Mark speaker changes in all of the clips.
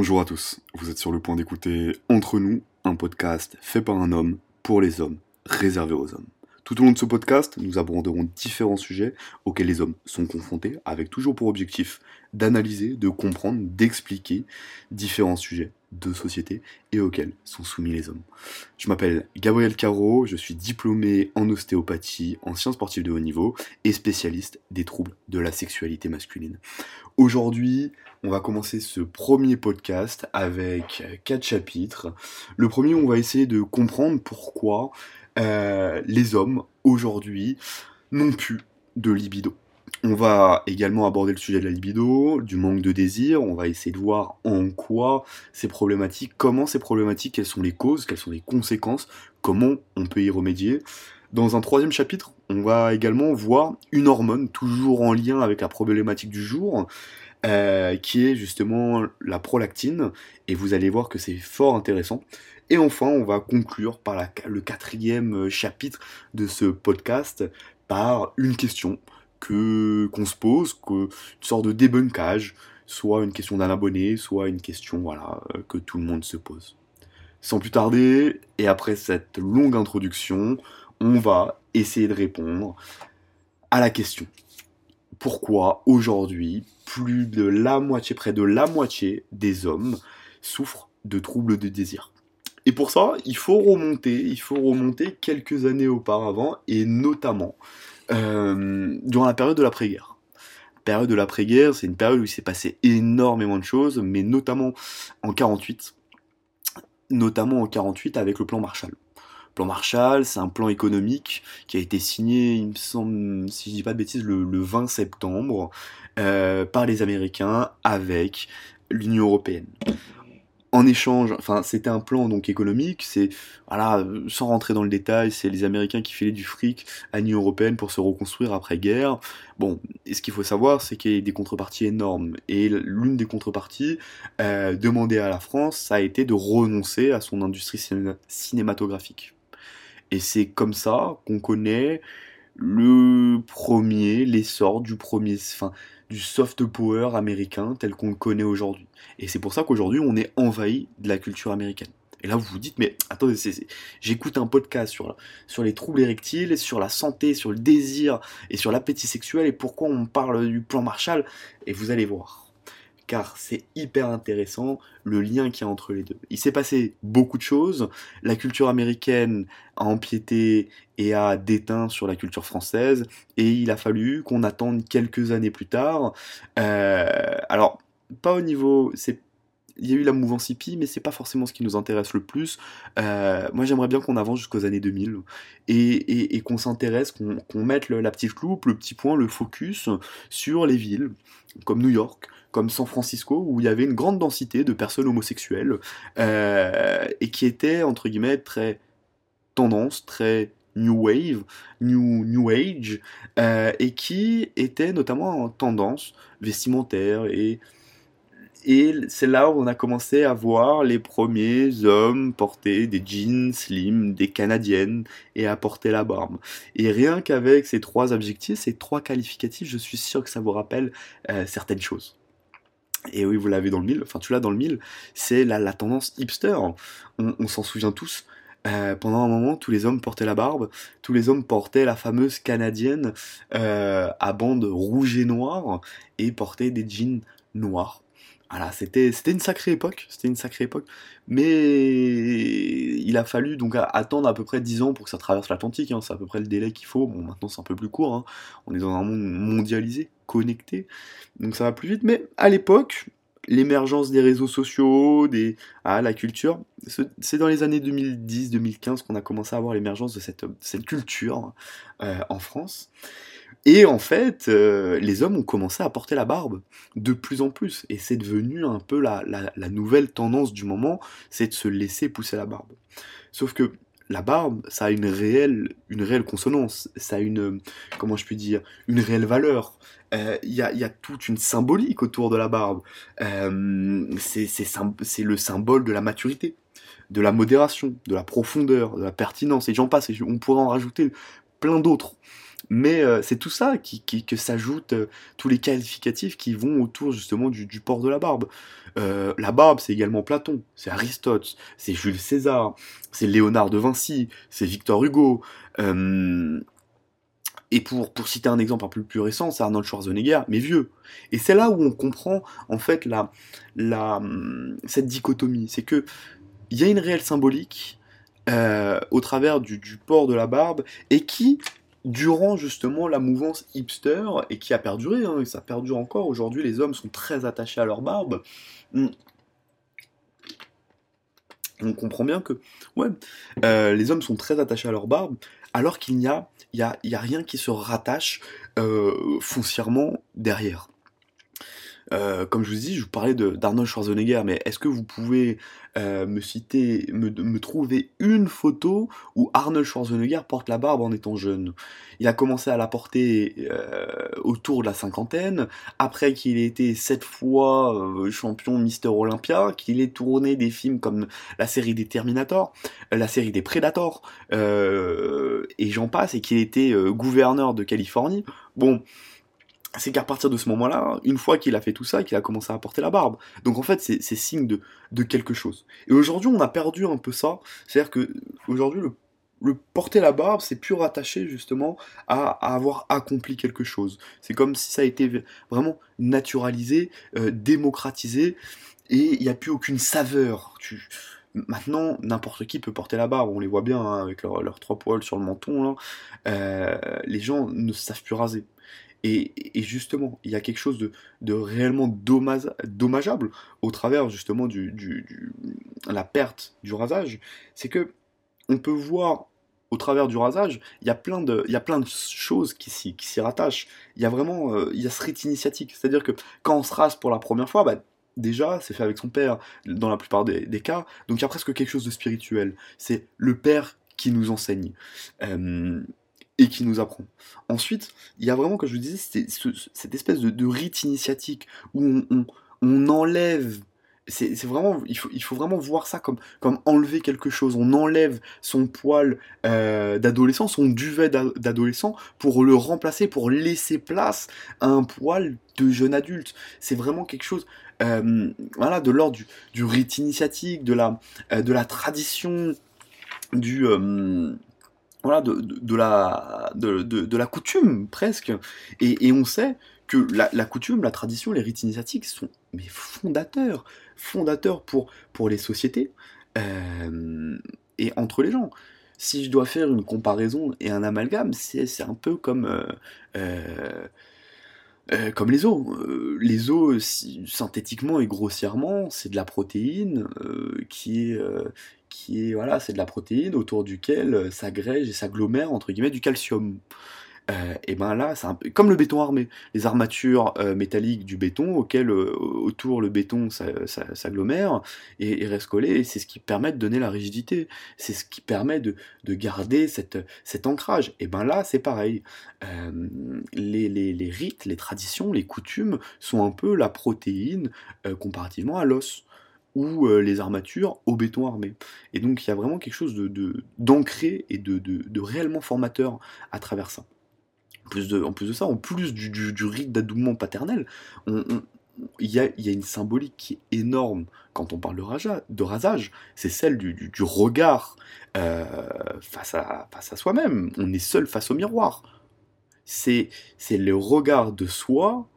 Speaker 1: Bonjour à tous, vous êtes sur le point d'écouter Entre nous, un podcast fait par un homme, pour les hommes, réservé aux hommes. Tout au long de ce podcast, nous aborderons différents sujets auxquels les hommes sont confrontés, avec toujours pour objectif d'analyser, de comprendre, d'expliquer différents sujets de société et auxquels sont soumis les hommes. Je m'appelle Gabriel Caro, je suis diplômé en ostéopathie, en sciences sportives de haut niveau et spécialiste des troubles de la sexualité masculine. Aujourd'hui, on va commencer ce premier podcast avec quatre chapitres. Le premier, on va essayer de comprendre pourquoi euh, les hommes aujourd'hui n'ont plus de libido. On va également aborder le sujet de la libido, du manque de désir, on va essayer de voir en quoi ces problématiques, comment ces problématiques, quelles sont les causes, quelles sont les conséquences, comment on peut y remédier. Dans un troisième chapitre, on va également voir une hormone, toujours en lien avec la problématique du jour, euh, qui est justement la prolactine, et vous allez voir que c'est fort intéressant. Et enfin, on va conclure par le quatrième chapitre de ce podcast par une question que qu'on se pose, que, une sorte de débunkage, soit une question d'un abonné, soit une question voilà euh, que tout le monde se pose. Sans plus tarder, et après cette longue introduction, on va essayer de répondre à la question. Pourquoi aujourd'hui, plus de la moitié, près de la moitié des hommes souffrent de troubles de désir? Et pour ça, il faut remonter, il faut remonter quelques années auparavant, et notamment durant la période de l'après-guerre. La période de l'après-guerre, c'est une période où il s'est passé énormément de choses, mais notamment en 48, notamment en 48 avec le plan Marshall. Le plan Marshall, c'est un plan économique qui a été signé, il me semble, si je dis pas de bêtises, le, 20 septembre euh, par les Américains avec l'Union européenne en échange, enfin c'était un plan donc économique, c'est voilà, sans rentrer dans le détail, c'est les Américains qui filaient du fric à l'Union européenne pour se reconstruire après guerre. Bon, et ce qu'il faut savoir, c'est qu'il y a des contreparties énormes, et l'une des contreparties euh, demandées à la France, ça a été de renoncer à son industrie cinématographique. Et c'est comme ça qu'on connaît le premier, l'essor du premier, enfin du soft power américain tel qu'on le connaît aujourd'hui. Et c'est pour ça qu'aujourd'hui, on est envahi de la culture américaine. Et là, vous vous dites, mais attendez, j'écoute un podcast sur, sur les troubles érectiles, sur la santé, sur le désir et sur l'appétit sexuel, et pourquoi on parle du plan Marshall, et vous allez voir car c'est hyper intéressant le lien qu'il y a entre les deux. Il s'est passé beaucoup de choses, la culture américaine a empiété et a déteint sur la culture française, et il a fallu qu'on attende quelques années plus tard. Euh, alors, pas au niveau, il y a eu la mouvance hippie, mais c'est pas forcément ce qui nous intéresse le plus. Euh, moi, j'aimerais bien qu'on avance jusqu'aux années 2000 et, qu'on s'intéresse, qu'on mette la petite loupe, le petit point, le focus sur les villes comme New York, comme San Francisco, où il y avait une grande densité de personnes homosexuelles euh, et qui étaient entre guillemets très tendance, très new wave, new, new age, euh, et qui étaient notamment en tendance vestimentaire et et c'est là où on a commencé à voir les premiers hommes porter des jeans slim, des canadiennes et à porter la barbe. Et rien qu'avec ces trois objectifs, ces trois qualificatifs, je suis sûr que ça vous rappelle euh, certaines choses. Et oui, vous l'avez dans le mille, enfin tu l'as dans le mille, c'est la, la, tendance hipster. On, s'en souvient tous. Euh, pendant un moment, tous les hommes portaient la barbe, tous les hommes portaient la fameuse canadienne euh, à bande rouge et noire et portaient des jeans noirs. Voilà, c'était une sacrée époque, c'était une sacrée époque, mais il a fallu donc attendre à peu près 10 ans pour que ça traverse l'Atlantique, hein, c'est à peu près le délai qu'il faut. Bon, maintenant c'est un peu plus court, hein. on est dans un monde mondialisé, connecté, donc ça va plus vite. Mais à l'époque, l'émergence des réseaux sociaux, des ah, la culture, c'est dans les années 2010-2015 qu'on a commencé à avoir l'émergence de cette, cette culture euh, en France. Et en fait, euh, les hommes ont commencé à porter la barbe de plus en plus. Et c'est devenu un peu la, nouvelle tendance du moment, c'est de se laisser pousser la barbe. Sauf que la barbe, ça a une réelle, une réelle consonance, ça a une, comment je puis dire, une réelle valeur. Euh, il y, a, toute une symbolique autour de la barbe. Euh, c'est le symbole de la maturité, de la modération, de la profondeur, de la pertinence, et j'en passe, et on pourrait en rajouter plein d'autres. Mais euh, c'est tout ça qui, que s'ajoute euh, tous les qualificatifs qui vont autour justement du, port de la barbe. Euh, la barbe, c'est également Platon, c'est Aristote, c'est Jules César, c'est Léonard de Vinci, c'est Victor Hugo. et pour, pour citer un exemple un peu plus récent, c'est Arnold Schwarzenegger, mais vieux. Et c'est là où on comprend en fait la, la, cette dichotomie. C'est que il y a une réelle symbolique au travers du, port de la barbe et qui durant justement la mouvance hipster et qui a perduré, hein, et ça perdure encore. Aujourd'hui, les hommes sont très attachés à leur barbe. On comprend bien que, ouais, euh, les hommes sont très attachés à leur barbe, alors qu'il n'y a, y y a, rien qui se rattache euh, foncièrement derrière. Euh, comme je vous dis, je vous parlais d'Arnold Schwarzenegger, mais est-ce que vous pouvez euh, me citer, me, me, trouver une photo où Arnold Schwarzenegger porte la barbe en étant jeune? Il a commencé à la porter euh, autour de la cinquantaine, après qu'il ait été sept fois champion Mister Olympia, qu'il ait tourné des films comme la série des Terminator, la série des Predators, et j'en passe, et qu'il était gouverneur de Californie. Bon, c'est qu'à partir de ce moment-là, une fois qu'il a fait tout ça, qu'il a commencé à porter la barbe. Donc en fait, c'est signe de, de, quelque chose. Et aujourd'hui, on a perdu un peu ça. C'est-à-dire que aujourd'hui, le, porter la barbe, c'est plus rattaché justement à, avoir accompli quelque chose. C'est comme si ça a été vraiment naturalisé, euh, démocratisé, et il n'y a plus aucune saveur. Maintenant, n'importe qui peut porter la barbe, on les voit bien hein, avec leurs trois poils sur le menton. Euh, les gens ne savent plus raser. Et, justement, il y a quelque chose de, réellement dommageable au travers justement du, la perte du rasage. C'est que on peut voir au travers du rasage, il y a plein de, choses qui s'y, qui s'y rattachent. Il y a vraiment, euh, il y a ce rite initiatique. C'est-à-dire que quand on se rase pour la première fois, bah, déjà, c'est fait avec son père dans la plupart des, cas. Donc il y a presque quelque chose de spirituel. C'est le père qui nous enseigne. Euh, et qui nous apprend. Ensuite, il y a vraiment, comme je vous disais, cette espèce de, rite initiatique où on, enlève c'est vraiment il faut, il faut vraiment voir ça comme, comme enlever quelque chose on enlève son poil euh, d'adolescent son duvet d'adolescent pour le remplacer pour laisser place à un poil de jeune adulte c'est vraiment quelque chose euh, voilà de l'ordre du, rite initiatique de la euh, de la tradition du voilà, de, la, de, de, la coutume presque. Et, on sait que la, coutume, la tradition, les rites initiatiques sont fondateurs, fondateurs pour, pour les sociétés euh, et entre les gens. Si je dois faire une comparaison et un amalgame, c'est un peu comme, euh, euh, comme les os. les os, synthétiquement et grossièrement, c'est de la protéine qui est voilà, c'est de la protéine autour duquel euh, s'agrège et s'agglomère entre guillemets du calcium. Euh, et ben là, c'est comme le béton armé, les armatures euh, métalliques du béton auquel autour le béton s'agglomère et, reste collé, et c'est ce qui permet de donner la rigidité, c'est ce qui permet de, de garder cette, cet ancrage. Et ben là, c'est pareil. Les, rites, les traditions, les coutumes sont un peu la protéine comparativement à l'os ou euh, les armatures au béton armé. Et donc il y a vraiment quelque chose de, d'ancré et de, de, réellement formateur à travers ça. En plus de, en plus de ça, en plus du, du, rite d'adoubement paternel, il y, a, y, a, une symbolique qui est énorme quand on parle de, raja, de rasage, c'est celle du, du regard euh, face à, face à soi-même. On est seul face au miroir. C'est le regard de soi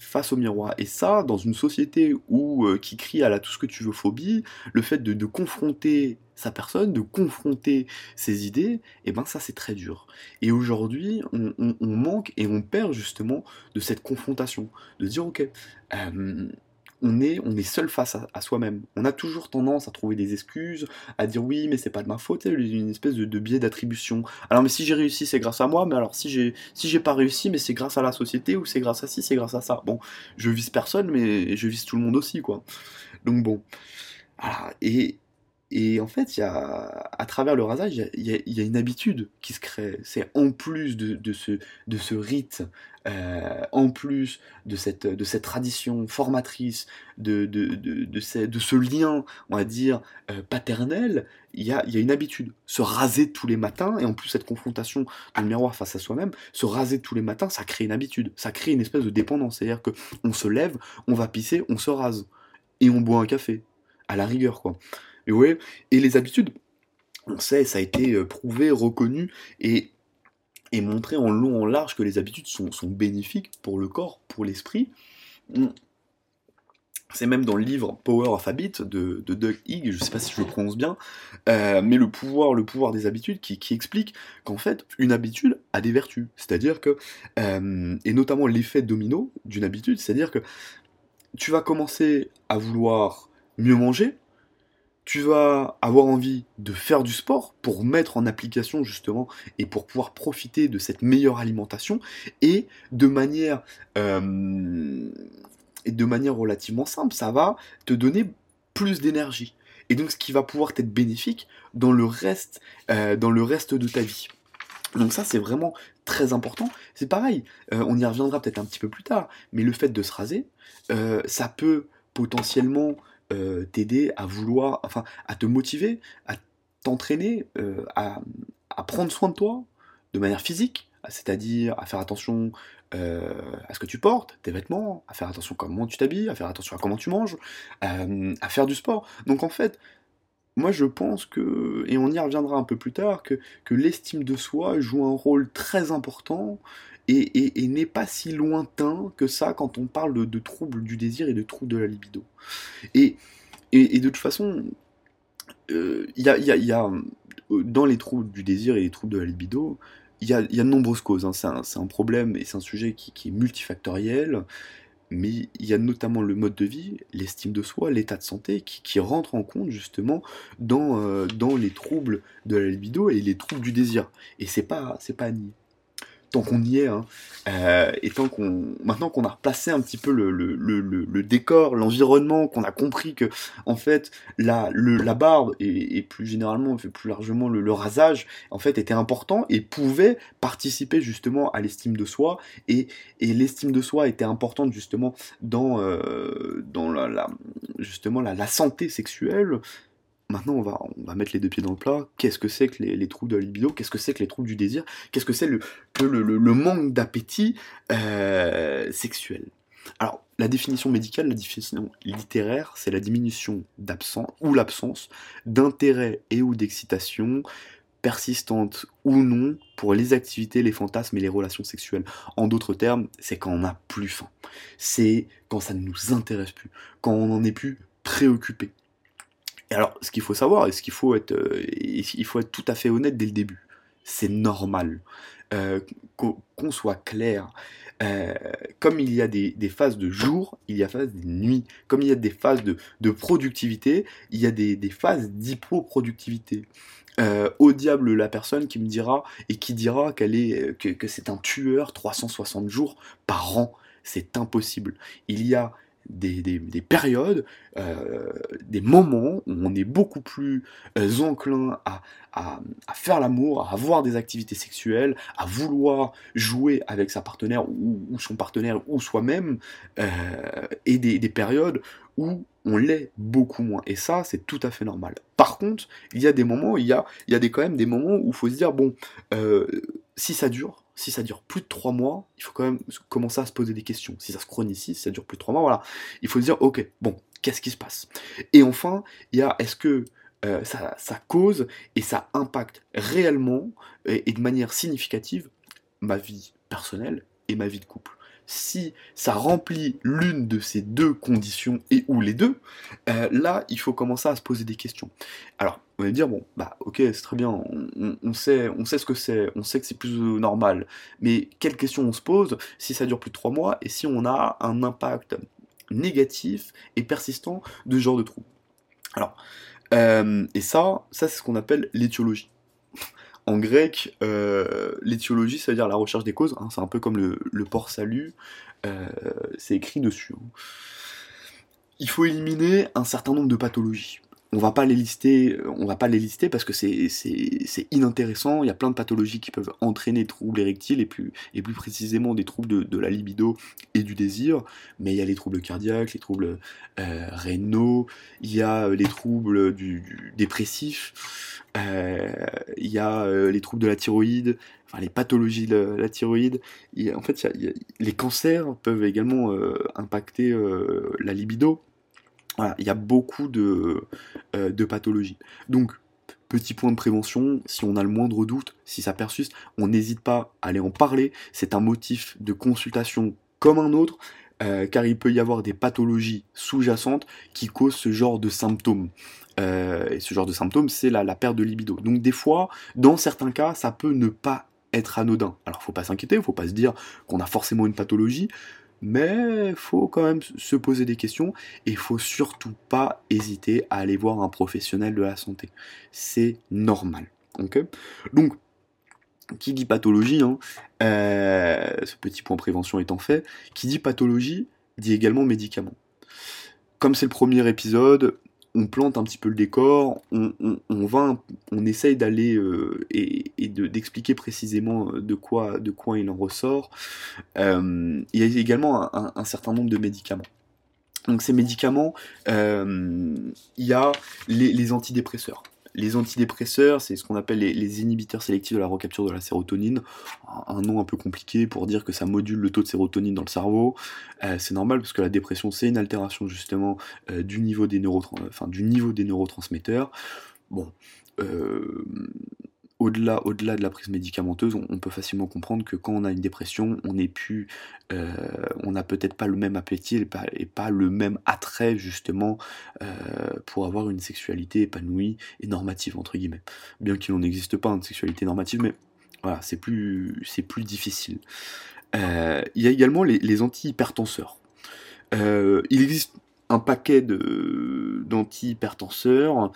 Speaker 1: face au miroir. Et ça, dans une société où, euh, qui crie à la tout ce que tu veux phobie, le fait de, confronter sa personne, de confronter ses idées, et eh ben ça c'est très dur. Et aujourd'hui, on, manque et on perd justement de cette confrontation, de dire ok, euh, on est, on est seul face à, soi-même. On a toujours tendance à trouver des excuses, à dire oui, mais c'est pas de ma faute, une espèce de, biais d'attribution. Alors, mais si j'ai réussi, c'est grâce à moi, mais alors si j'ai si j'ai pas réussi, mais c'est grâce à la société, ou c'est grâce à ci, c'est grâce à ça. Bon, je vise personne, mais je vise tout le monde aussi, quoi. Donc bon. Voilà. Et et en fait, y a, à travers le rasage, il y a, une habitude qui se crée. C'est en plus de, ce, de ce rite, euh, en plus de cette, de cette tradition formatrice, de, de, de, ce, lien, on va dire, euh, paternel, il y, a, y a une habitude. Se raser tous les matins, et en plus cette confrontation dans le miroir face à soi-même, se raser tous les matins, ça crée une habitude. Ça crée une espèce de dépendance. C'est-à-dire qu'on se lève, on va pisser, on se rase. Et on boit un café. À la rigueur, quoi. Et, les habitudes, on sait, ça a été euh, prouvé, reconnu et, et montré en long, en large que les habitudes sont, sont bénéfiques pour le corps, pour l'esprit. C'est même dans le livre Power of Habit de, de Doug Higg, je ne sais pas si je le prononce bien, euh, mais le pouvoir, le pouvoir des habitudes qui, qui explique qu'en fait, une habitude a des vertus. C'est-à-dire que, euh, et notamment l'effet domino d'une habitude, c'est-à-dire que tu vas commencer à vouloir mieux manger, tu vas avoir envie de faire du sport pour mettre en application justement et pour pouvoir profiter de cette meilleure alimentation et de manière euh, et de manière relativement simple, ça va te donner plus d'énergie et donc ce qui va pouvoir être bénéfique dans le reste euh, de ta vie. Donc ça c'est vraiment très important. C'est pareil, euh, on y reviendra peut-être un petit peu plus tard, mais le fait de se raser, ça peut potentiellement euh, t'aider à vouloir, enfin, à te motiver, à t'entraîner, euh, à, prendre soin de toi de manière physique, c'est-à-dire à faire attention euh, à ce que tu portes, tes vêtements, à faire attention à comment tu t'habilles, à faire attention à comment tu manges, à faire du sport. Donc en fait, moi je pense que, et on y reviendra un peu plus tard, que, que l'estime de soi joue un rôle très important et, n'est pas si lointain que ça quand on parle de, troubles du désir et de troubles de la libido. Et, et de toute façon, il y, a, dans les troubles du désir et les troubles de la libido, il y a, de nombreuses causes. Hein. C'est un, problème et c'est un sujet qui, est multifactoriel, mais il y a notamment le mode de vie, l'estime de soi, l'état de santé qui, qui rentre en compte justement dans, euh, dans les troubles de la libido et les troubles du désir. Et c'est pas, c'est pas nier tant qu'on y est, hein, euh, et tant qu'on, maintenant qu'on a replacé un petit peu le, le, le, le décor, l'environnement, qu'on a compris que, en fait, la, la barbe et, et, plus généralement, plus largement le, rasage, en fait, était important et pouvait participer justement à l'estime de soi, et, et l'estime de soi était importante justement dans, euh, dans la, la, justement la, la santé sexuelle, Maintenant, on va, on va mettre les deux pieds dans le plat. Qu'est-ce que c'est que les, troubles de la libido? Qu'est-ce que c'est que les troubles du désir? Qu'est-ce que c'est le, le, manque d'appétit euh, sexuel? Alors, la définition médicale, la définition littéraire, c'est la diminution d'absence ou l'absence d'intérêt et ou d'excitation persistante ou non pour les activités, les fantasmes et les relations sexuelles. En d'autres termes, c'est quand on n'a plus faim. C'est quand ça ne nous intéresse plus, quand on n'en est plus préoccupé. Alors, ce qu'il faut savoir, et ce qu'il faut être, euh, il faut être tout à fait honnête dès le début, c'est normal euh, qu'on soit clair. Euh, comme il y a des, phases de jour, il y a phases de nuit. Comme il y a des phases de, productivité, il y a des, phases d'hypoproductivité. au diable la personne qui me dira et qui dira qu'elle est que, que c'est un tueur 360 jours par an. C'est impossible. Il y a des, périodes, euh, des moments où on est beaucoup plus euh, enclin à, faire l'amour, à avoir des activités sexuelles, à vouloir jouer avec sa partenaire ou, son partenaire ou soi-même, euh, et des, périodes où on l'est beaucoup moins. Et ça, c'est tout à fait normal. Par contre, il y a des moments, il y a, il y a des, quand même des moments où il faut se dire, bon, si ça dure, si ça dure plus de 3 mois, il faut quand même commencer à se poser des questions. Si ça se chronifie, si ça dure plus de 3 mois, voilà. Il faut se dire, ok, bon, qu'est-ce qui se passe? Et enfin, il y a, est-ce que euh, ça, cause et ça impacte réellement et de manière significative ma vie personnelle et ma vie de couple? Si ça remplit l'une de ces deux conditions et ou les deux, euh, là, il faut commencer à se poser des questions. Alors, on va dire, bon, bah ok, c'est très bien, on, sait, on sait ce que c'est, on sait que c'est plus normal, mais quelles questions on se pose si ça dure plus de trois mois et si on a un impact négatif et persistant de ce genre de trou Alors, euh, et ça, ça c'est ce qu'on appelle l'étiologie. En grec, euh, l'étiologie, ça veut dire la recherche des causes. Hein, c'est un peu comme le, port salut. Euh, c'est écrit dessus. Hein. Il faut éliminer un certain nombre de pathologies. On va pas les lister, va pas les lister parce que c'est inintéressant. Il y a plein de pathologies qui peuvent entraîner des troubles érectiles et plus, et plus précisément des troubles de, la libido et du désir. Mais il y a les troubles cardiaques, les troubles euh, rénaux, il y a les troubles du, dépressifs, euh, il y a euh, les troubles de la thyroïde, enfin les pathologies de la, thyroïde. en fait, les cancers peuvent également impacter la libido il y a beaucoup de, euh, de pathologies. Donc, petit point de prévention, si on a le moindre doute, si ça persiste, on n'hésite pas à aller en parler. C'est un motif de consultation comme un autre, euh, car il peut y avoir des pathologies sous-jacentes qui causent ce genre de symptômes. Euh, et ce genre de symptômes, c'est la, la, perte de libido. Donc des fois, dans certains cas, ça peut ne pas être anodin. Alors faut pas s'inquiéter, faut pas se dire qu'on a forcément une pathologie mais faut quand même se poser des questions et faut surtout pas hésiter à aller voir un professionnel de la santé. C'est normal. Donc, qui dit pathologie, hein, euh, ce petit point prévention étant fait, qui dit pathologie dit également médicament. Comme c'est le premier épisode, on plante un petit peu le décor, on, va, on essaye d'aller euh, et, d'expliquer précisément euh, de quoi, de quoi il en ressort. Euh, il y a également un, certain nombre de médicaments. Donc ces médicaments, il y a les antidépresseurs. Les antidépresseurs, c'est ce qu'on appelle les, inhibiteurs sélectifs de la recapture de la sérotonine. Un, nom un peu compliqué pour dire que ça module le taux de sérotonine dans le cerveau. Euh, c'est normal parce que la dépression, c'est une altération justement euh, du, niveau des du niveau des neurotransmetteurs. Bon, euh, au-delà, de la prise médicamenteuse, on, peut facilement comprendre que quand on a une dépression, on n'est euh, n'a peut-être pas le même appétit et pas, le même attrait justement euh, pour avoir une sexualité épanouie et normative entre guillemets. Bien qu'il n'en existe pas une sexualité normative, mais voilà, c'est plus, c'est plus difficile. Euh, il y a également les, les antihypertenseurs. il existe un paquet d'antihypertenseurs,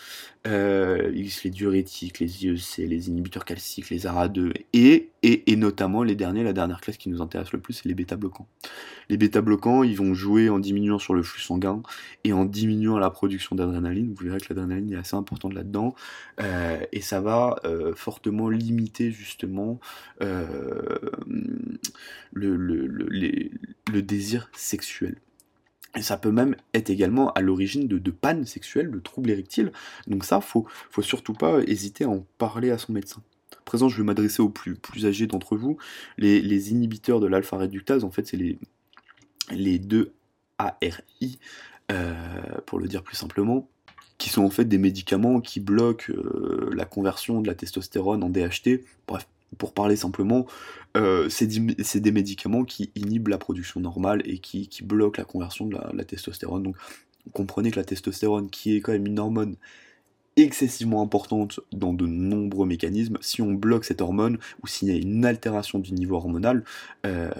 Speaker 1: euh, les diurétiques, les IEC, les inhibiteurs calciques, les ARA2, et, et, notamment les derniers, la dernière classe qui nous intéresse le plus, c'est les bêta-bloquants. Les bêta-bloquants, ils vont jouer en diminuant sur le flux sanguin et en diminuant la production d'adrénaline. Vous verrez que l'adrénaline est assez importante là-dedans, euh, et ça va euh, fortement limiter justement le désir sexuel. Et ça peut même être également à l'origine de, de pannes sexuelles, de troubles érectiles. Donc ça, faut, faut surtout pas hésiter à en parler à son médecin. À présent, je vais m'adresser aux plus, âgés d'entre vous. Les, inhibiteurs de l'alpha-réductase, en fait, c'est les, les deux ARI, euh, pour le dire plus simplement, qui sont en fait des médicaments qui bloquent euh, la conversion de la testostérone en DHT. Bref, pour parler simplement, euh, c'est des médicaments qui inhibent la production normale et qui, bloquent la conversion de la, testostérone. Donc comprenez que la testostérone, qui est quand même une hormone excessivement importante dans de nombreux mécanismes, si on bloque cette hormone ou s'il y a une altération du niveau hormonal, euh,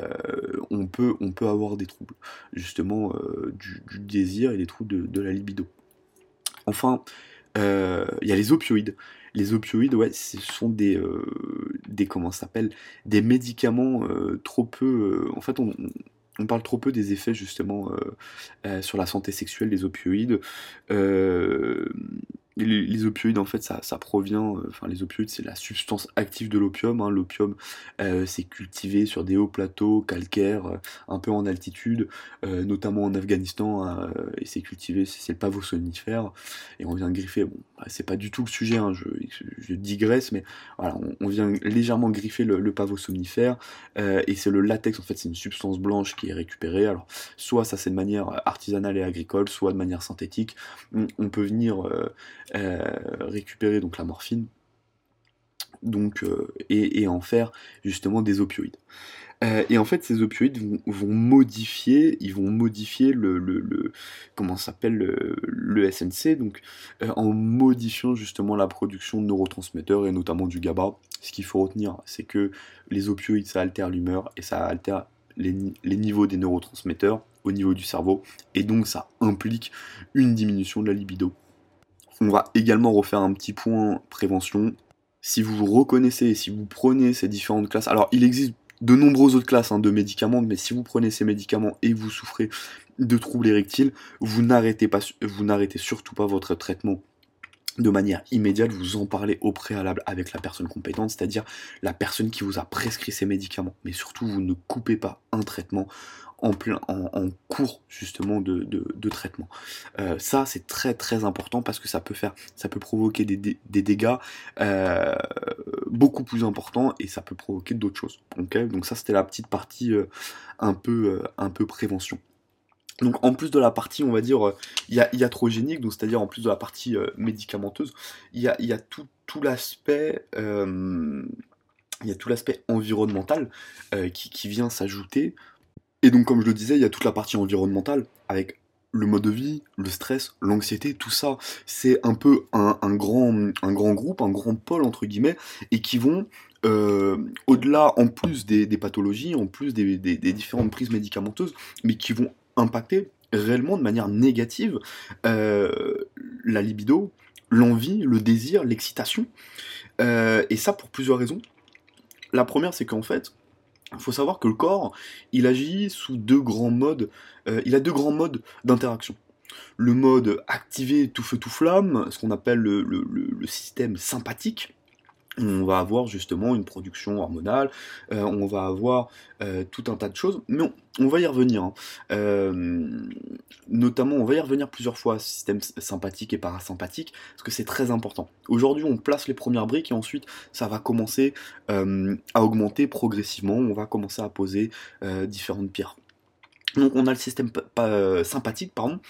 Speaker 1: on, peut, avoir des troubles justement euh, du, désir et des troubles de, la libido. Enfin, il y a les opioïdes les opioïdes, ouais, ce sont des, euh, des comment s'appelle, des médicaments euh, trop peu. Euh, en fait, on, parle trop peu des effets justement sur la santé sexuelle des opioïdes les, opioïdes, en fait, ça, ça provient, enfin, les opioïdes, c'est la substance active de l'opium. Hein. L'opium, c'est cultivé sur des hauts plateaux calcaires, un peu en altitude, notamment en Afghanistan, hein, et c'est cultivé, c'est le pavot-somnifère, et on vient griffer, bon, c'est pas du tout le sujet, hein, je, digresse, mais on, vient légèrement griffer le, le pavot-somnifère, et c'est le latex, en fait, c'est une substance blanche qui est récupérée, alors, soit ça c'est de manière artisanale et agricole, soit de manière synthétique, on, peut venir euh, récupérer donc la morphine donc, euh, et, en faire justement des opioïdes. Euh, et en fait, ces opioïdes vont, modifier, ils vont modifier le, le, comment s'appelle le, SNC, donc en modifiant justement la production de neurotransmetteurs et notamment du GABA. Ce qu'il faut retenir, c'est que les opioïdes, ça altère l'humeur et ça altère les, les, niveaux des neurotransmetteurs au niveau du cerveau, et donc ça implique une diminution de la libido. On va également refaire un petit point prévention. Si vous reconnaissez, si vous prenez ces différentes classes, alors il existe de nombreuses autres classes hein, de médicaments, mais si vous prenez ces médicaments et vous souffrez de troubles érectiles, vous n'arrêtez pas, vous n'arrêtez surtout pas votre traitement de manière immédiate, vous en parlez au préalable avec la personne compétente, c'est-à-dire la personne qui vous a prescrit ces médicaments. Mais surtout, vous ne coupez pas un traitement en, cours justement de, traitement. Euh, ça, c'est très très important parce que ça peut provoquer des, dégâts euh, beaucoup plus importants et ça peut provoquer d'autres choses. Donc ça, c'était la petite partie euh, un peu prévention. Donc en plus de la partie, on va dire, euh, iatrogénique, donc c'est-à-dire en plus de la partie euh, médicamenteuse, il y a, tout, l'aspect euh, il y a tout l'aspect environnemental qui, vient s'ajouter. Et donc comme je le disais, il y a toute la partie environnementale avec le mode de vie, le stress, l'anxiété, tout ça, c'est un peu un, grand, un grand groupe, un grand pôle entre guillemets, et qui vont au-delà, en plus des, pathologies, en plus des, des, différentes prises médicamenteuses, mais qui vont impacter réellement de manière négative euh, la libido, l'envie, le désir, l'excitation. Euh, et ça pour plusieurs raisons. La première, c'est qu'en fait, il faut savoir que le corps, il agit sous deux grands modes. Euh, il a deux grands modes d'interaction. Le mode activé tout feu tout flamme, ce qu'on appelle le système sympathique, on va avoir justement une production hormonale, euh, on va avoir euh, tout un tas de choses, mais on, va y revenir. Hein. Euh, notamment, on va y revenir plusieurs fois, système sympathique et parasympathique, parce que c'est très important. Aujourd'hui, on place les premières briques et ensuite, ça va commencer à augmenter progressivement, on va commencer à poser différentes pierres. Donc on a le système euh, sympathique pardon,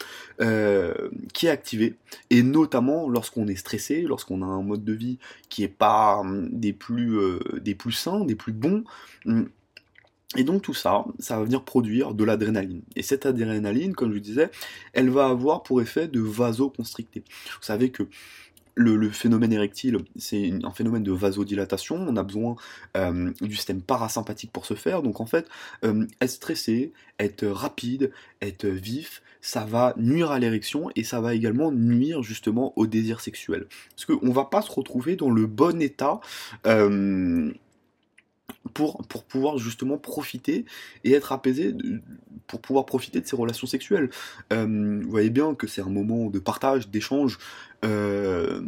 Speaker 1: euh, qui est activé, et notamment lorsqu'on est stressé, lorsqu'on a un mode de vie qui n'est pas hum, des plus, euh, des plus sains, des plus bons. Hum. Et donc tout ça, ça va venir produire de l'adrénaline. Et cette adrénaline, comme je disais, elle va avoir pour effet de vasoconstricter. Vous savez que le, phénomène érectile, c'est un phénomène de vasodilatation. On a besoin euh, du système parasympathique pour ce faire. Donc en fait, euh, être stressé, être rapide, être vif, ça va nuire à l'érection et ça va également nuire justement au désir sexuel. Parce qu'on va pas se retrouver dans le bon état. Euh, pour, pour pouvoir justement profiter et être apaisé, pour pouvoir profiter de ces relations sexuelles. Euh, vous voyez bien que c'est un moment de partage, d'échange, euh,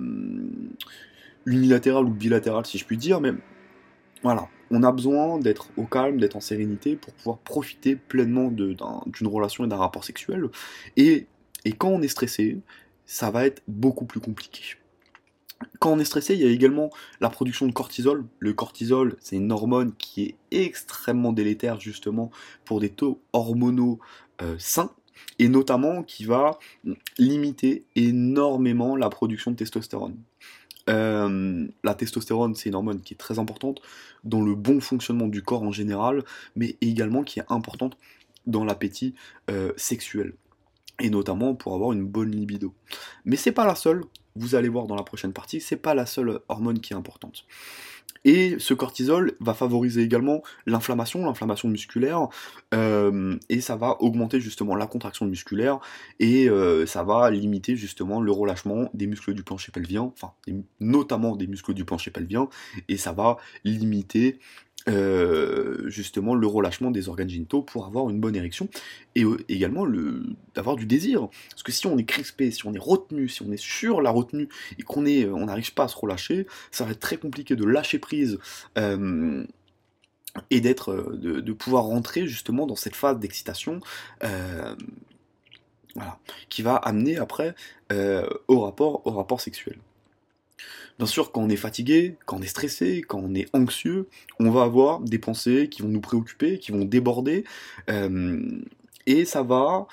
Speaker 1: unilatéral ou bilatéral si je puis dire, mais voilà, on a besoin d'être au calme, d'être en sérénité pour pouvoir profiter pleinement d'une relation et d'un rapport sexuel. Et, et quand on est stressé, ça va être beaucoup plus compliqué. Quand on est stressé, il y a également la production de cortisol. Le cortisol, c'est une hormone qui est extrêmement délétère justement pour des taux hormonaux euh, sains et notamment qui va limiter énormément la production de testostérone. Euh, la testostérone, c'est une hormone qui est très importante dans le bon fonctionnement du corps en général, mais également qui est importante dans l'appétit euh, sexuel et notamment pour avoir une bonne libido. Mais c'est pas la seule vous allez voir dans la prochaine partie, c'est pas la seule hormone qui est importante. Et ce cortisol va favoriser également l'inflammation, l'inflammation musculaire, euh, et ça va augmenter justement la contraction musculaire, et euh, ça va limiter justement le relâchement des muscles du plancher pelvien, enfin notamment des muscles du plancher pelvien, et ça va limiter euh, justement le relâchement des organes génitaux pour avoir une bonne érection et euh, également d'avoir du désir. Parce que si on est crispé, si on est retenu, si on est sur la retenue et qu'on euh, on n'arrive pas à se relâcher, ça va être très compliqué de lâcher prise. et d'être, de, pouvoir rentrer justement dans cette phase d'excitation, qui va amener après au rapport sexuel. Bien sûr, quand on est fatigué, quand on est stressé, quand on est anxieux, on va avoir des pensées qui vont nous préoccuper, qui vont déborder, euh, et ça va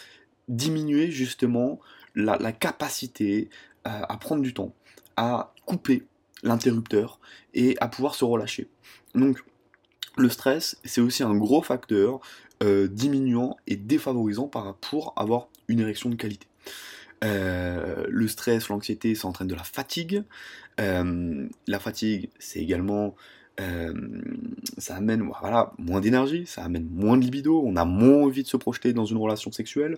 Speaker 1: diminuer justement la, capacité euh, à prendre du temps, à couper l'interrupteur et à pouvoir se relâcher. Donc, le stress, c'est aussi un gros facteur euh, diminuant et défavorisant pour avoir une érection de qualité. Euh, le stress, l'anxiété, ça entraîne de la fatigue. Euh, la fatigue, c'est également euh, ça amène moins d'énergie, ça amène moins de libido, on a moins envie de se projeter dans une relation sexuelle.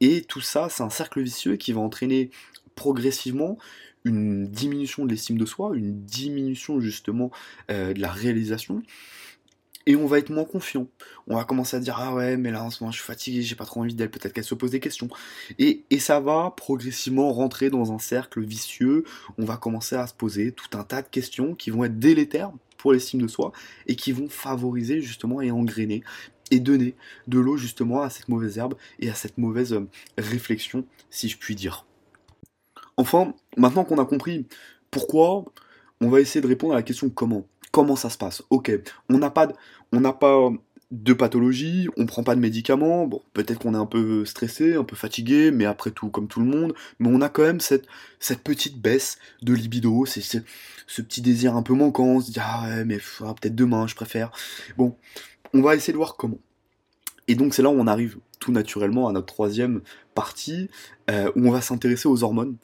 Speaker 1: et tout ça, c'est un cercle vicieux qui va entraîner progressivement une diminution de l'estime de soi, une diminution justement de la réalisation. Et on va être moins confiant. On va commencer à dire ah ouais mais là en ce moment je suis fatigué, j'ai pas trop envie d'elle, peut-être qu'elle se pose des questions. Et, ça va progressivement rentrer dans un cercle vicieux. On va commencer à se poser tout un tas de questions qui vont être délétères pour l'estime de soi et qui vont favoriser justement et engrainer et donner de l'eau justement à cette mauvaise herbe et à cette mauvaise euh, réflexion si je puis dire. Enfin, maintenant qu'on a compris pourquoi, on va essayer de répondre à la question comment comment ça se passe Ok, on n'a pas, de, on n'a pas de pathologie, on prend pas de médicaments, bon, peut-être qu'on est un peu stressé, un peu fatigué, mais après tout, comme tout le monde, mais on a quand même cette, cette petite baisse de libido, c'est ce petit désir un peu manquant, on se dit, ah ouais, mais peut-être demain, je préfère. Bon, on va essayer de voir comment. Et donc c'est là où on arrive tout naturellement à notre troisième partie, euh, où on va s'intéresser aux hormones.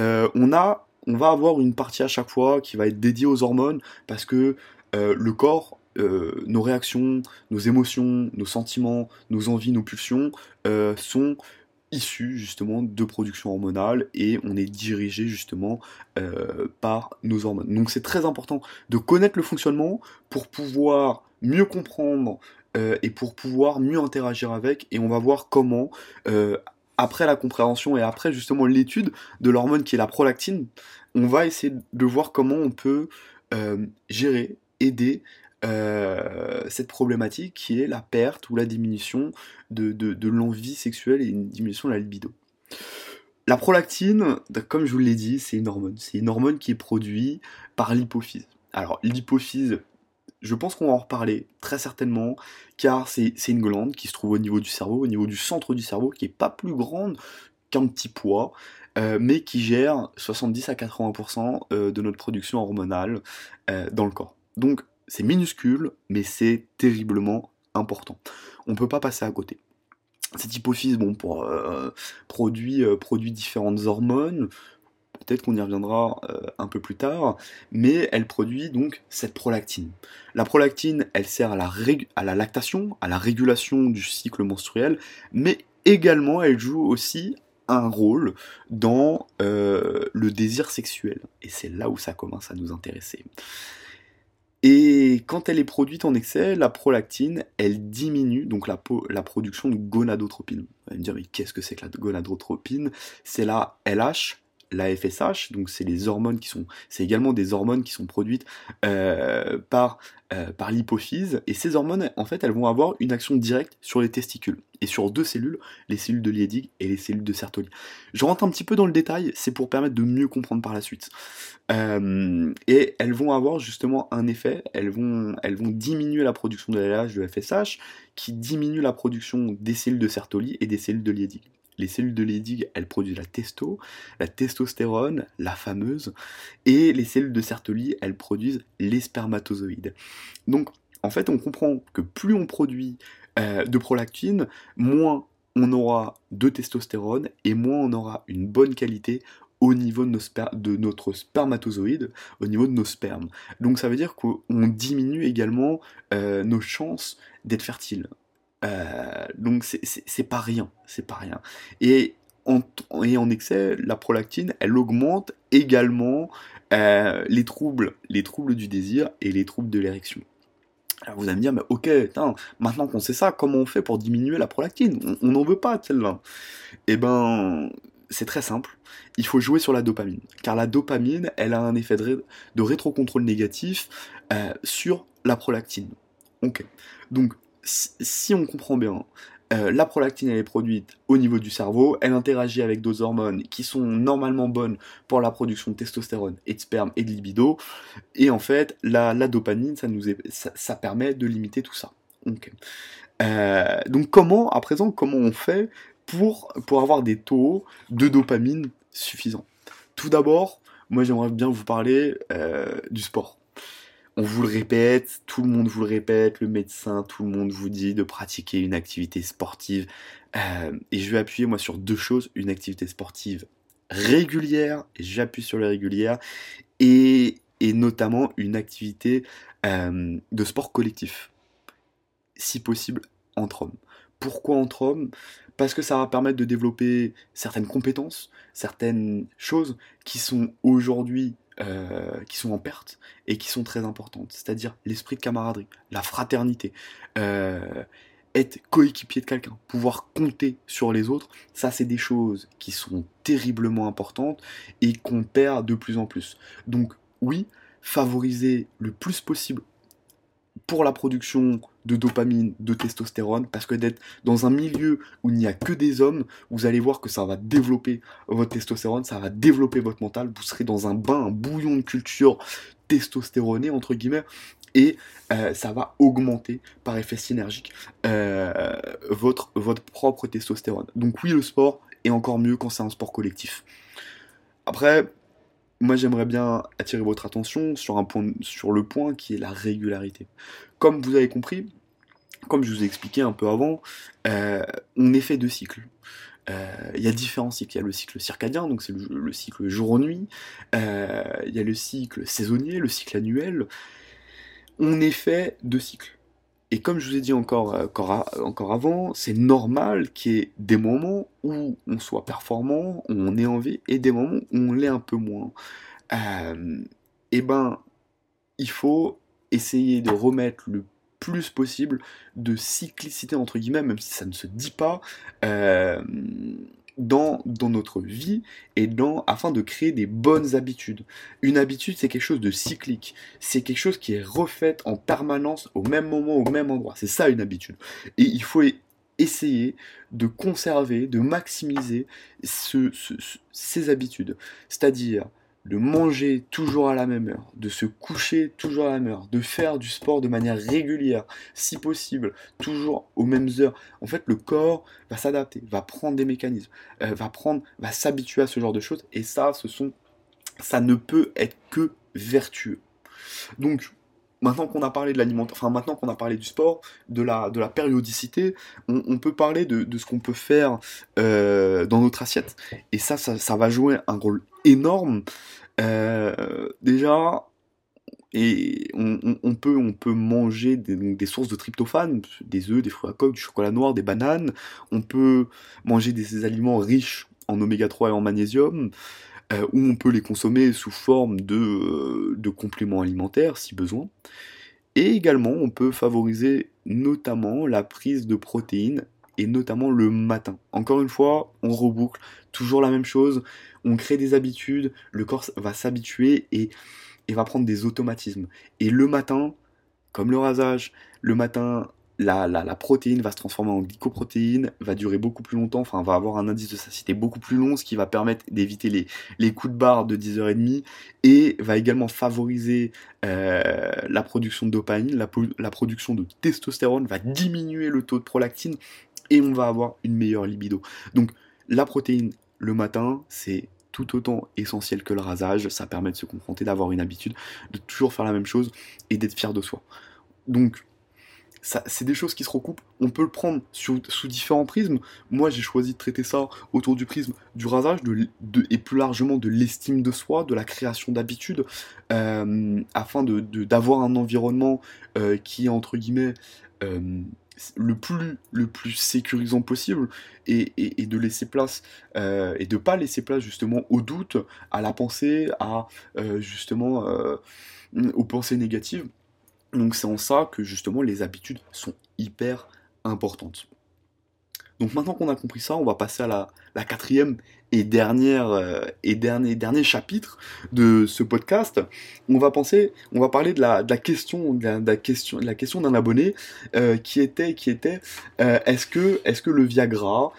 Speaker 1: Euh, on a on va avoir une partie à chaque fois qui va être dédiée aux hormones parce que euh, le corps, euh, nos réactions, nos émotions, nos sentiments, nos envies, nos pulsions euh, sont issus justement de production hormonale et on est dirigé justement par nos hormones. Donc c'est très important de connaître le fonctionnement pour pouvoir mieux comprendre et pour pouvoir mieux interagir avec et on va voir comment après la compréhension et après justement l'étude de l'hormone qui est la prolactine, on va essayer de voir comment on peut euh, gérer, aider euh, cette problématique qui est la perte ou la diminution de, l'envie sexuelle et une diminution de la libido. La prolactine, comme je vous l'ai dit, c'est une hormone. C'est une hormone qui est produite par l'hypophyse. Alors l'hypophyse, je pense qu'on va en reparler très certainement, car c'est une glande qui se trouve au niveau du cerveau, au niveau du centre du cerveau, qui est pas plus grande qu'un petit poids, euh, mais qui gère 70 à 80% euh, de notre production hormonale euh, dans le corps. Donc c'est minuscule, mais c'est terriblement important. On ne peut pas passer à côté. Cette hypophyse, bon, produit, produit différentes hormones, peut-être qu'on y reviendra euh, un peu plus tard, mais elle produit donc cette prolactine. La prolactine, elle sert à la, lactation, à la régulation du cycle menstruel, mais également elle joue aussi un rôle dans euh, le désir sexuel. Et c'est là où ça commence à nous intéresser. Et quand elle est produite en excès, la prolactine, elle diminue donc la, la production de gonadotropine. Vous allez me dire, mais qu'est-ce que c'est que la gonadotropine? C'est la LH, la FSH, donc c'est les hormones qui sont, c'est également des hormones qui sont produites euh, par, euh, par l'hypophyse, et ces hormones, en fait, elles vont avoir une action directe sur les testicules, et sur deux cellules, les cellules de Liedig et les cellules de Sertoli. Je rentre un petit peu dans le détail, c'est pour permettre de mieux comprendre par la suite. Euh, et elles vont avoir justement un effet, elles vont, elles vont diminuer la production de LH, de FSH, qui diminue la production des cellules de Sertoli et des cellules de Liedig les cellules de Leydig, elles produisent la testo, la testostérone, la fameuse, et les cellules de Sertoli, elles produisent les spermatozoïdes. Donc, en fait, on comprend que plus on produit euh, de prolactine, moins on aura de testostérone et moins on aura une bonne qualité au niveau de, notre spermatozoïde, au niveau de nos spermes. Donc ça veut dire qu'on diminue également euh, nos chances d'être fertile. Euh, donc c'est pas rien, c'est pas rien. Et en, excès, la prolactine, elle augmente également euh, les troubles, les troubles du désir et les troubles de l'érection. Alors vous allez me dire, mais ok, maintenant qu'on sait ça, comment on fait pour diminuer la prolactine? On n'en veut pas celle-là. Eh ben, c'est très simple. Il faut jouer sur la dopamine. Car la dopamine, elle a un effet de, de rétrocontrôle négatif euh, sur la prolactine. Ok. Donc, si on comprend bien, euh, la prolactine elle est produite au niveau du cerveau, elle interagit avec d'autres hormones qui sont normalement bonnes pour la production de testostérone et de sperme et de libido, et en fait la, dopamine ça, nous permet de limiter tout ça. Euh, donc comment, à présent, comment on fait pour, pour avoir des taux de dopamine suffisants? Tout d'abord, moi j'aimerais bien vous parler euh, du sport on vous le répète, tout le monde vous le répète, le médecin, tout le monde vous dit de pratiquer une activité sportive. Euh, et je vais appuyer moi sur deux choses, une activité sportive régulière, j'appuie sur le régulière, et, notamment une activité euh, de sport collectif, si possible entre hommes. Pourquoi entre hommes? Parce que ça va permettre de développer certaines compétences, certaines choses qui sont aujourd'hui qui sont en perte et qui sont très importantes, c'est-à-dire l'esprit de camaraderie, la fraternité, être coéquipier de quelqu'un, pouvoir compter sur les autres, ça c'est des choses qui sont terriblement importantes et qu'on perd de plus en plus. Donc oui, favoriser le plus possible pour la production de dopamine, de testostérone, parce que d'être dans un milieu où il n'y a que des hommes, vous allez voir que ça va développer votre testostérone, ça va développer votre mental, vous serez dans un bain, un bouillon de culture testostéronée, entre guillemets, et euh, ça va augmenter par effet synergique euh, votre, votre propre testostérone. Donc oui, le sport est encore mieux quand c'est un sport collectif. Après, moi j'aimerais bien attirer votre attention sur, un point, sur le point qui est la régularité. Comme vous avez compris, comme je vous ai expliqué un peu avant, euh, on est fait de cycles. Il y a différents cycles. Il y a le cycle circadien, donc c'est le, cycle jour-nuit. Il y a le cycle saisonnier, le cycle annuel on est fait de cycles. Et comme je vous ai dit encore, euh, encore, avant, c'est normal qu'il y ait des moments où on soit performant, où on est en vie, et des moments où on l'est un peu moins. Euh, et ben, il faut essayer de remettre le plus possible de cyclicité entre guillemets, même si ça ne se dit pas, euh, dans, dans notre vie et dans, afin de créer des bonnes habitudes. Une habitude, c'est quelque chose de cyclique. C'est quelque chose qui est refait en permanence au même moment, au même endroit. C'est ça une habitude. Et il faut essayer de conserver, de maximiser ce, ces habitudes. C'est-à-dire de manger toujours à la même heure, de se coucher toujours à la même heure, de faire du sport de manière régulière, si possible, toujours aux mêmes heures. En fait, le corps va s'adapter, va prendre des mécanismes, euh, va prendre, va s'habituer à ce genre de choses. Et ça, ce sont, ça ne peut être que vertueux. Donc, maintenant qu'on a parlé de l'alimentation, enfin maintenant qu'on a parlé du sport, de la, de la périodicité, on, peut parler de, ce qu'on peut faire euh, dans notre assiette. Et ça, ça, va jouer un rôle énorme. Euh, déjà, et on, peut, on peut manger des, des, sources de tryptophane, des œufs, des fruits à coque, du chocolat noir, des bananes. On peut manger des aliments riches en oméga 3 et en magnésium. Euh, où on peut les consommer sous forme de, euh, de compléments alimentaires si besoin. Et également, on peut favoriser notamment la prise de protéines et notamment le matin. Encore une fois, on reboucle toujours la même chose, on crée des habitudes, le corps va s'habituer et, va prendre des automatismes. Et le matin, comme le rasage, le matin, la, protéine va se transformer en glycoprotéine, va durer beaucoup plus longtemps, enfin va avoir un indice de satiété beaucoup plus long, ce qui va permettre d'éviter les, coups de barre de 10h30 et va également favoriser euh, la production de dopamine, la, la, production de testostérone, va diminuer le taux de prolactine et on va avoir une meilleure libido. Donc la protéine le matin, c'est tout autant essentiel que le rasage, ça permet de se confronter, d'avoir une habitude, de toujours faire la même chose et d'être fier de soi. Donc c'est des choses qui se recoupent. On peut le prendre sous, différents prismes. Moi, j'ai choisi de traiter ça autour du prisme du rasage et plus largement de l'estime de soi, de la création d'habitudes, euh, afin d'avoir un environnement euh, qui est, entre guillemets, euh, le plus sécurisant possible et, de laisser place et de pas laisser place justement au doute à la pensée à justement aux pensées négatives donc c'est en ça que justement les habitudes sont hyper importantes. Donc maintenant qu'on a compris ça, on va passer à la, quatrième et dernière euh, et dernier, dernier chapitre de ce podcast. On va penser, on va parler de la, question, de la, question, la question d'un abonné euh, qui était, qui était, euh, est-ce que, est-ce que le Viagra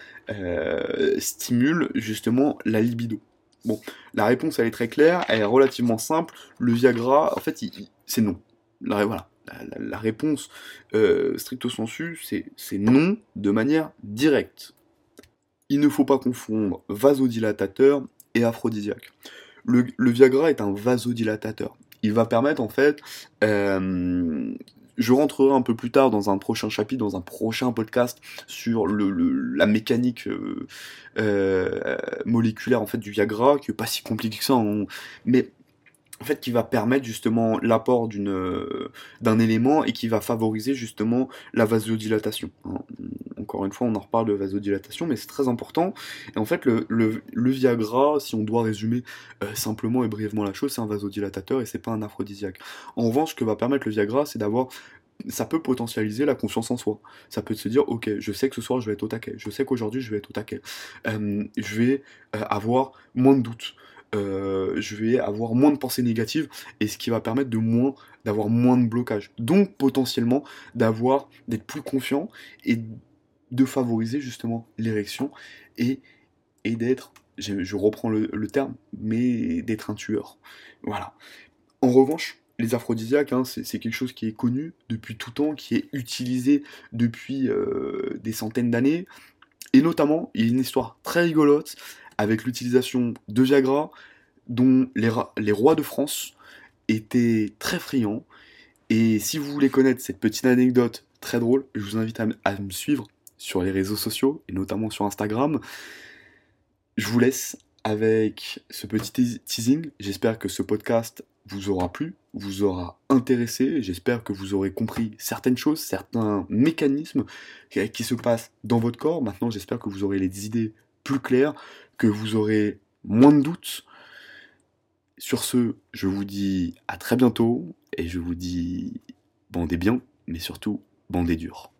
Speaker 1: stimule justement la libido? Bon, la réponse elle est très claire, elle est relativement simple. Le Viagra, en fait, c'est non. La, réponse euh, stricto sensu, c'est non de manière directe. Il ne faut pas confondre vasodilatateur et aphrodisiaque. Le, Viagra est un vasodilatateur. Il va permettre en fait, euh, je rentrerai un peu plus tard dans un prochain chapitre, dans un prochain podcast sur la mécanique euh, moléculaire en fait du Viagra, qui est pas si compliqué que ça, hein. mais fait, qui va permettre justement l'apport d'une, euh, d'un élément et qui va favoriser justement la vasodilatation. Hein. Encore une fois, on en reparle de vasodilatation, mais c'est très important. Et en fait, le Viagra, si on doit résumer euh, simplement et brièvement la chose, c'est un vasodilatateur et c'est pas un aphrodisiaque. En revanche, ce que va permettre le Viagra, c'est d'avoir ça peut potentialiser la confiance en soi. Ça peut se dire, ok, je sais que ce soir je vais être au taquet, je sais qu'aujourd'hui je vais être au taquet, euh, je vais avoir moins de doutes. Euh, je vais avoir moins de pensées négatives et ce qui va permettre de moins d'avoir moins de blocage. Donc potentiellement d'avoir d'être plus confiant et de favoriser justement l'érection et, et d'être, je, reprends le, terme, mais d'être un tueur. Voilà. En revanche, les aphrodisiaques, hein, c'est quelque chose qui est connu depuis tout temps, qui est utilisé depuis euh, des centaines d'années. Et notamment, il y a une histoire très rigolote avec l'utilisation de Viagra, dont les, les, rois de France étaient très friands. Et si vous voulez connaître cette petite anecdote très drôle, je vous invite à, me suivre sur les réseaux sociaux, et notamment sur Instagram. Je vous laisse avec ce petit teasing. J'espère que ce podcast vous aura plu, vous aura intéressé. J'espère que vous aurez compris certaines choses, certains mécanismes qui se passent dans votre corps. Maintenant, j'espère que vous aurez les idées plus claires, que vous aurez moins de doutes. Sur ce, je vous dis à très bientôt et je vous dis bandez bien, mais surtout bandez dur.